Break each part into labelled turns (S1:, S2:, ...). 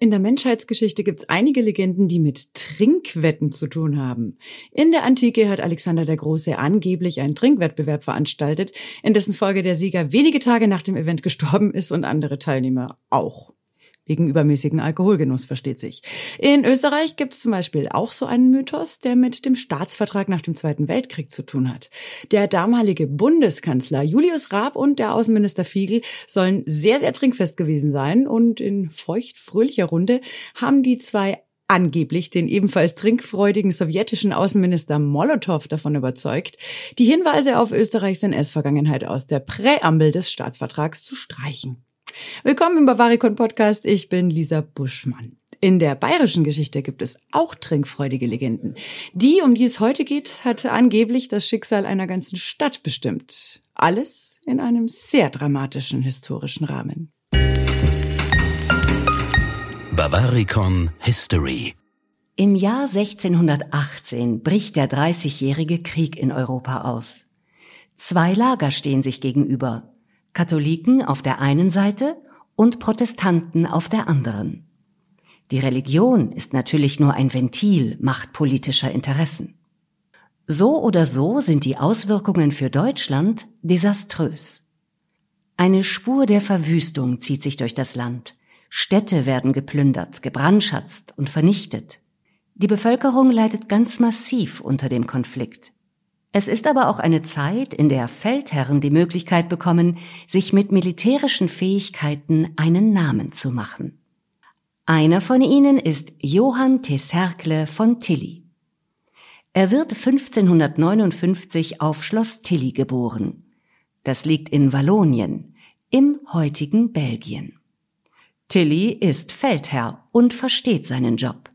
S1: In der Menschheitsgeschichte gibt es einige Legenden, die mit Trinkwetten zu tun haben. In der Antike hat Alexander der Große angeblich einen Trinkwettbewerb veranstaltet, in dessen Folge der Sieger wenige Tage nach dem Event gestorben ist und andere Teilnehmer auch. Wegen übermäßigen Alkoholgenuss, versteht sich. In Österreich gibt es zum Beispiel auch so einen Mythos, der mit dem Staatsvertrag nach dem Zweiten Weltkrieg zu tun hat. Der damalige Bundeskanzler Julius Raab und der Außenminister Fiegel sollen sehr, sehr trinkfest gewesen sein und in feucht-fröhlicher Runde haben die zwei angeblich den ebenfalls trinkfreudigen sowjetischen Außenminister Molotow davon überzeugt, die Hinweise auf Österreichs NS-Vergangenheit aus der Präambel des Staatsvertrags zu streichen. Willkommen im Bavaricon Podcast. Ich bin Lisa Buschmann. In der bayerischen Geschichte gibt es auch trinkfreudige Legenden. Die, um die es heute geht, hatte angeblich das Schicksal einer ganzen Stadt bestimmt. Alles in einem sehr dramatischen historischen Rahmen.
S2: Bavaricon History
S3: Im Jahr 1618 bricht der Dreißigjährige Krieg in Europa aus. Zwei Lager stehen sich gegenüber. Katholiken auf der einen Seite und Protestanten auf der anderen. Die Religion ist natürlich nur ein Ventil machtpolitischer Interessen. So oder so sind die Auswirkungen für Deutschland desaströs. Eine Spur der Verwüstung zieht sich durch das Land. Städte werden geplündert, gebrandschatzt und vernichtet. Die Bevölkerung leidet ganz massiv unter dem Konflikt. Es ist aber auch eine Zeit, in der Feldherren die Möglichkeit bekommen, sich mit militärischen Fähigkeiten einen Namen zu machen. Einer von ihnen ist Johann Tesserkle von Tilly. Er wird 1559 auf Schloss Tilly geboren. Das liegt in Wallonien, im heutigen Belgien. Tilly ist Feldherr und versteht seinen Job.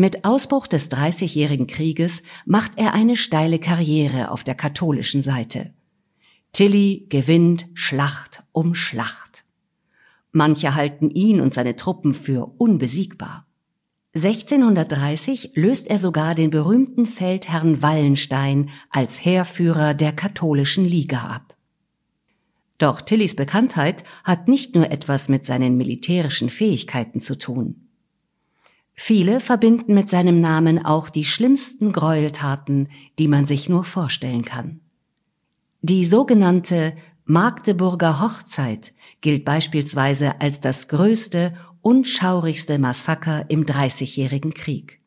S3: Mit Ausbruch des Dreißigjährigen Krieges macht er eine steile Karriere auf der katholischen Seite. Tilly gewinnt Schlacht um Schlacht. Manche halten ihn und seine Truppen für unbesiegbar. 1630 löst er sogar den berühmten Feldherrn Wallenstein als Heerführer der katholischen Liga ab. Doch Tillys Bekanntheit hat nicht nur etwas mit seinen militärischen Fähigkeiten zu tun. Viele verbinden mit seinem Namen auch die schlimmsten Gräueltaten, die man sich nur vorstellen kann. Die sogenannte Magdeburger Hochzeit gilt beispielsweise als das größte und schaurigste Massaker im Dreißigjährigen Krieg.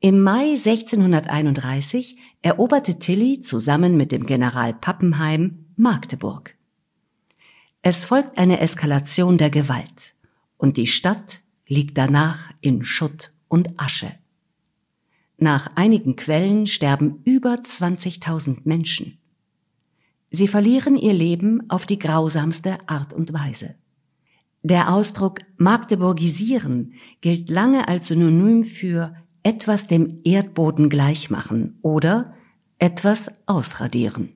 S3: Im Mai 1631 eroberte Tilly zusammen mit dem General Pappenheim Magdeburg. Es folgt eine Eskalation der Gewalt und die Stadt liegt danach in Schutt und Asche. Nach einigen Quellen sterben über 20.000 Menschen. Sie verlieren ihr Leben auf die grausamste Art und Weise. Der Ausdruck Magdeburgisieren gilt lange als Synonym für etwas dem Erdboden gleichmachen oder etwas ausradieren.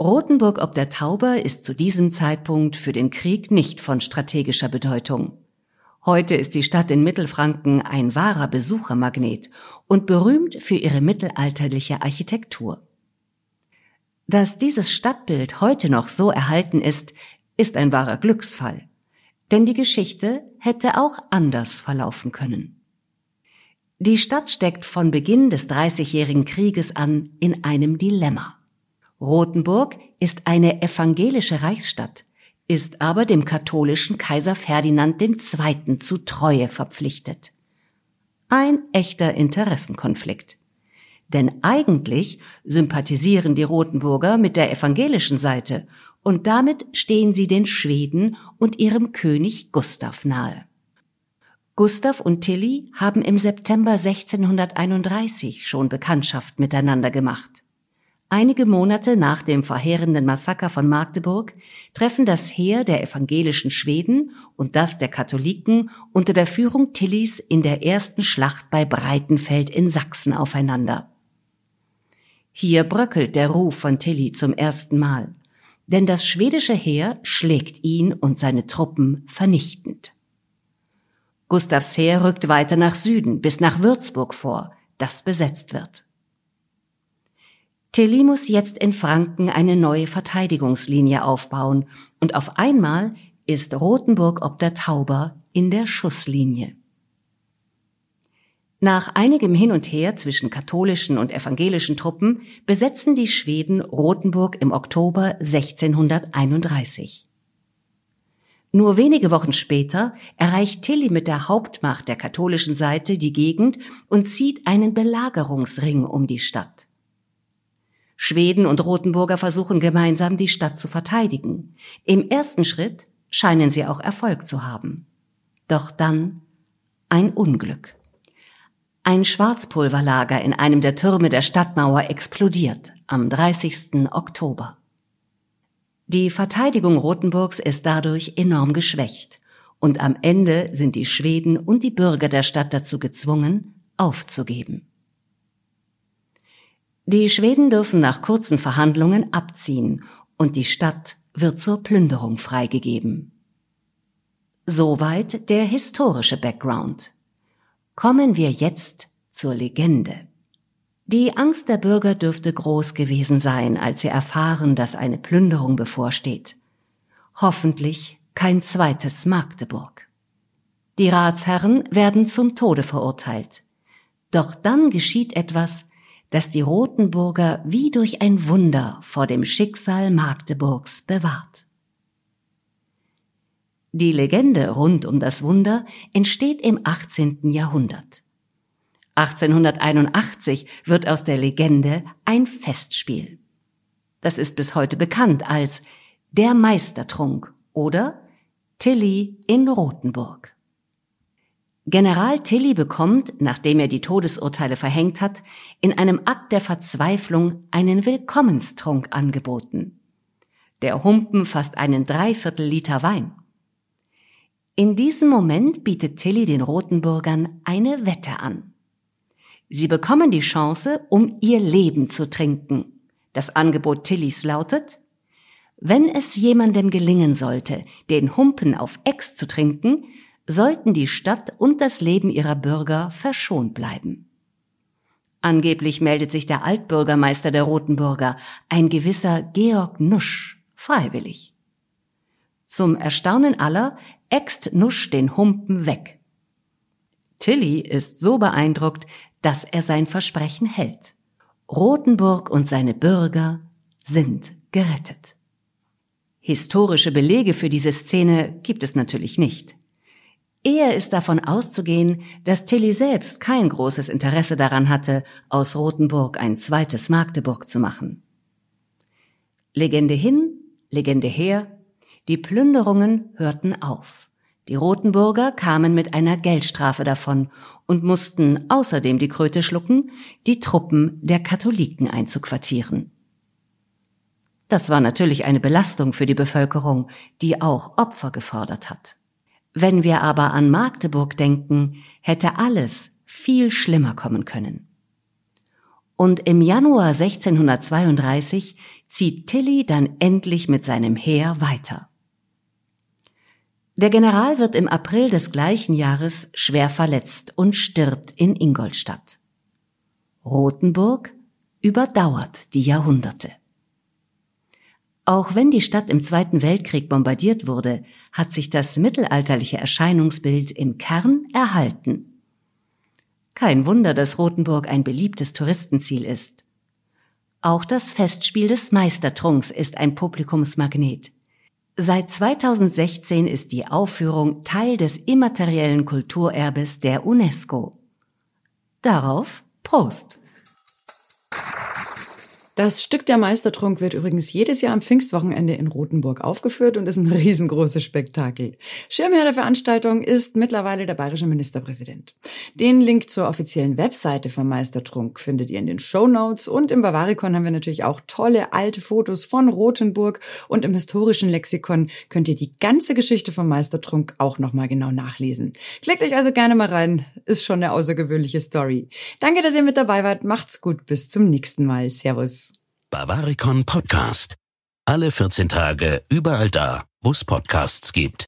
S3: Rothenburg ob der Tauber ist zu diesem Zeitpunkt für den Krieg nicht von strategischer Bedeutung. Heute ist die Stadt in Mittelfranken ein wahrer Besuchermagnet und berühmt für ihre mittelalterliche Architektur. Dass dieses Stadtbild heute noch so erhalten ist, ist ein wahrer Glücksfall. Denn die Geschichte hätte auch anders verlaufen können. Die Stadt steckt von Beginn des Dreißigjährigen Krieges an in einem Dilemma. Rothenburg ist eine evangelische Reichsstadt, ist aber dem katholischen Kaiser Ferdinand II. zu Treue verpflichtet. Ein echter Interessenkonflikt. Denn eigentlich sympathisieren die Rotenburger mit der evangelischen Seite und damit stehen sie den Schweden und ihrem König Gustav nahe. Gustav und Tilly haben im September 1631 schon Bekanntschaft miteinander gemacht. Einige Monate nach dem verheerenden Massaker von Magdeburg treffen das Heer der evangelischen Schweden und das der Katholiken unter der Führung Tillys in der ersten Schlacht bei Breitenfeld in Sachsen aufeinander. Hier bröckelt der Ruf von Tilly zum ersten Mal, denn das schwedische Heer schlägt ihn und seine Truppen vernichtend. Gustavs Heer rückt weiter nach Süden bis nach Würzburg vor, das besetzt wird. Tilly muss jetzt in Franken eine neue Verteidigungslinie aufbauen und auf einmal ist Rothenburg ob der Tauber in der Schusslinie. Nach einigem Hin und Her zwischen katholischen und evangelischen Truppen besetzen die Schweden Rothenburg im Oktober 1631. Nur wenige Wochen später erreicht Tilly mit der Hauptmacht der katholischen Seite die Gegend und zieht einen Belagerungsring um die Stadt. Schweden und Rothenburger versuchen gemeinsam, die Stadt zu verteidigen. Im ersten Schritt scheinen sie auch Erfolg zu haben. Doch dann ein Unglück. Ein Schwarzpulverlager in einem der Türme der Stadtmauer explodiert am 30. Oktober. Die Verteidigung Rothenburgs ist dadurch enorm geschwächt und am Ende sind die Schweden und die Bürger der Stadt dazu gezwungen, aufzugeben. Die Schweden dürfen nach kurzen Verhandlungen abziehen und die Stadt wird zur Plünderung freigegeben. Soweit der historische Background. Kommen wir jetzt zur Legende. Die Angst der Bürger dürfte groß gewesen sein, als sie erfahren, dass eine Plünderung bevorsteht. Hoffentlich kein zweites Magdeburg. Die Ratsherren werden zum Tode verurteilt. Doch dann geschieht etwas, das die Rotenburger wie durch ein Wunder vor dem Schicksal Magdeburgs bewahrt. Die Legende rund um das Wunder entsteht im 18. Jahrhundert. 1881 wird aus der Legende ein Festspiel. Das ist bis heute bekannt als Der Meistertrunk oder Tilly in Rothenburg. General Tilly bekommt, nachdem er die Todesurteile verhängt hat, in einem Akt der Verzweiflung einen Willkommenstrunk angeboten. Der Humpen fasst einen Dreiviertel Liter Wein. In diesem Moment bietet Tilly den Rotenburgern eine Wette an. Sie bekommen die Chance, um ihr Leben zu trinken. Das Angebot Tillys lautet, wenn es jemandem gelingen sollte, den Humpen auf Ex zu trinken, sollten die Stadt und das Leben ihrer Bürger verschont bleiben. Angeblich meldet sich der Altbürgermeister der Rotenburger, ein gewisser Georg Nusch, freiwillig. Zum Erstaunen aller äxt Nusch den Humpen weg. Tilly ist so beeindruckt, dass er sein Versprechen hält. Rothenburg und seine Bürger sind gerettet. Historische Belege für diese Szene gibt es natürlich nicht. Eher ist davon auszugehen, dass Tilly selbst kein großes Interesse daran hatte, aus Rothenburg ein zweites Magdeburg zu machen. Legende hin, Legende her, die Plünderungen hörten auf. Die Rotenburger kamen mit einer Geldstrafe davon und mussten außerdem die Kröte schlucken, die Truppen der Katholiken einzuquartieren. Das war natürlich eine Belastung für die Bevölkerung, die auch Opfer gefordert hat. Wenn wir aber an Magdeburg denken, hätte alles viel schlimmer kommen können. Und im Januar 1632 zieht Tilly dann endlich mit seinem Heer weiter. Der General wird im April des gleichen Jahres schwer verletzt und stirbt in Ingolstadt. Rothenburg überdauert die Jahrhunderte. Auch wenn die Stadt im Zweiten Weltkrieg bombardiert wurde, hat sich das mittelalterliche Erscheinungsbild im Kern erhalten. Kein Wunder, dass Rothenburg ein beliebtes Touristenziel ist. Auch das Festspiel des Meistertrunks ist ein Publikumsmagnet. Seit 2016 ist die Aufführung Teil des immateriellen Kulturerbes der UNESCO. Darauf Prost!
S1: Das Stück der Meistertrunk wird übrigens jedes Jahr am Pfingstwochenende in Rothenburg aufgeführt und ist ein riesengroßes Spektakel. Schirmherr der Veranstaltung ist mittlerweile der bayerische Ministerpräsident. Den Link zur offiziellen Webseite vom Meistertrunk findet ihr in den Show Notes und im Bavarikon haben wir natürlich auch tolle alte Fotos von Rothenburg und im historischen Lexikon könnt ihr die ganze Geschichte vom Meistertrunk auch nochmal genau nachlesen. Klickt euch also gerne mal rein, ist schon eine außergewöhnliche Story. Danke, dass ihr mit dabei wart, macht's gut, bis zum nächsten Mal. Servus.
S2: Bavaricon Podcast. Alle 14 Tage überall da, wo es Podcasts gibt.